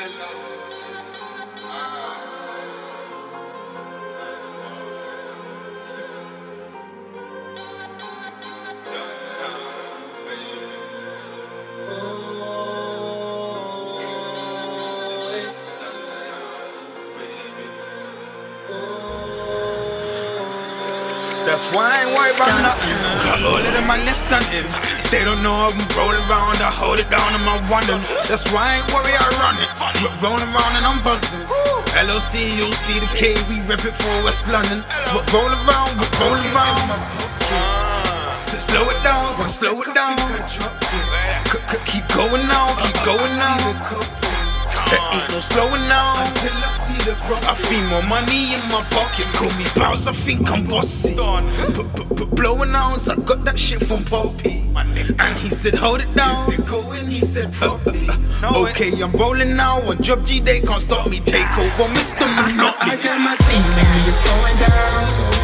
hello. That's why I ain't worried about nothing. Got all of them my nest stunting. They don't know I'm rolling around, I hold it down in my wondering. That's why I ain't worried, I run it. But rolling around and I'm buzzing. LOC, you'll see the K, we rep it for West London. But roll around, but roll around. So slow it down, so slow it down. Keep going on, keep going on. There ain't no slowing down until I the profit. I feel more money in my pockets. Call me bounce, I think I'm bossy. Blowing out, I got that shit from Poppy. And he said, hold it down. He said, go in, he said, properly. Uh, uh, okay, I'm rolling now. On Job G, they can't stop me. Take over, Mr. Monopoly. I got my team, and it's going down.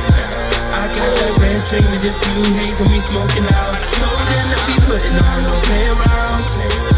I got that red drink with this blue haze and we smoking out. So then I be putting on, no play around.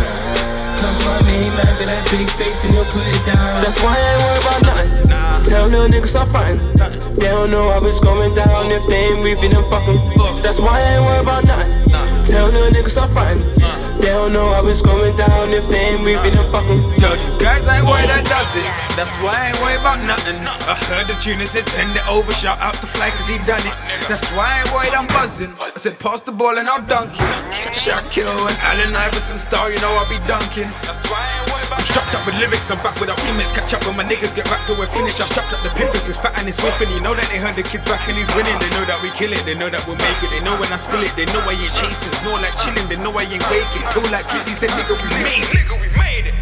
Man got that big face and he'll put it down. That's why I ain't worried about nothing. Tell little niggas I'm frontin'. They don't know how it's going down if they ain't breathing and fucking. That's why I ain't worried about nothing. Tell little niggas I'm frontin'. They don't know how it's going down if they ain't breathing and fucking. Tell these guys I ain't worried that does it. That's why I ain't worried about nothing. I heard the tune said send it over, shout out to Fly cause he done it. That's why I ain't worried I'm buzzing. I said pass the ball and I'll dunk it. Shaquille and Allen Iverson star, you know I'll be dunking. That's why I ain't worried about strapped up with lyrics, I'm back with our. Catch up when my niggas get back to where finish. I strapped up the pimpers, it's fat and it's whiffing. You know that they heard the kids back and he's winning. They know that we kill it, they know that we'll make it. They know when I spill it, they know I ain't chasing. Know like chilling, they know I ain't waking. Told like Jeezy said, nigga, we made it. Nigga, we made it.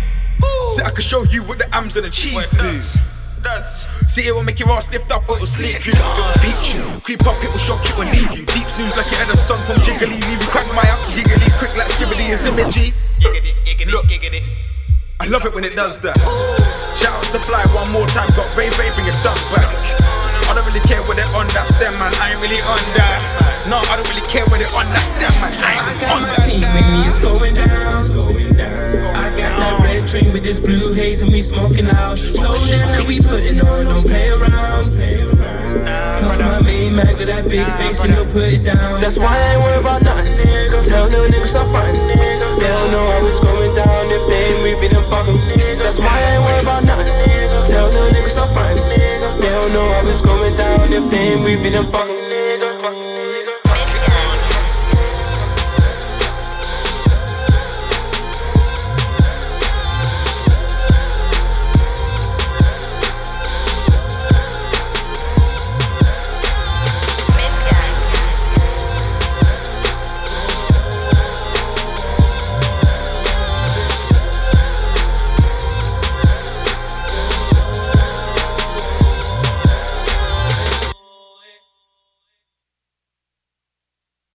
See, I can show you what the ams and the cheese do. See it will make your ass lift up, it'll sleep you, it'll beat you. Creep up, it will shock you and leave you. Deep snooze like you had a son from Jiggly, leave you crack my up, giggly, quick like skibbly and symmetry. Look, I love it when it does that. Shout out to Fly one more time, got Ray Ray bring it dunk back. I don't really care what they're on that stem, man. I ain't really on that. No, I don't really care what they're on that stem, man. I ain't that. With me is going down. I got that red drink with this blue haze and we smoking out. So then that we putting on, don't play around. Cause my main man got that big face and he'll put it down. That's why I ain't worried about nothing, nigga. Tell no niggas I'm frontin', nigga. They don't know how it's going down if they ain't breathing and fucking. That's why I ain't worried about nothing, nigga. Tell no niggas I'm frontin', nigga. They don't know how it's going down if they ain't breathing and fucking, nigga.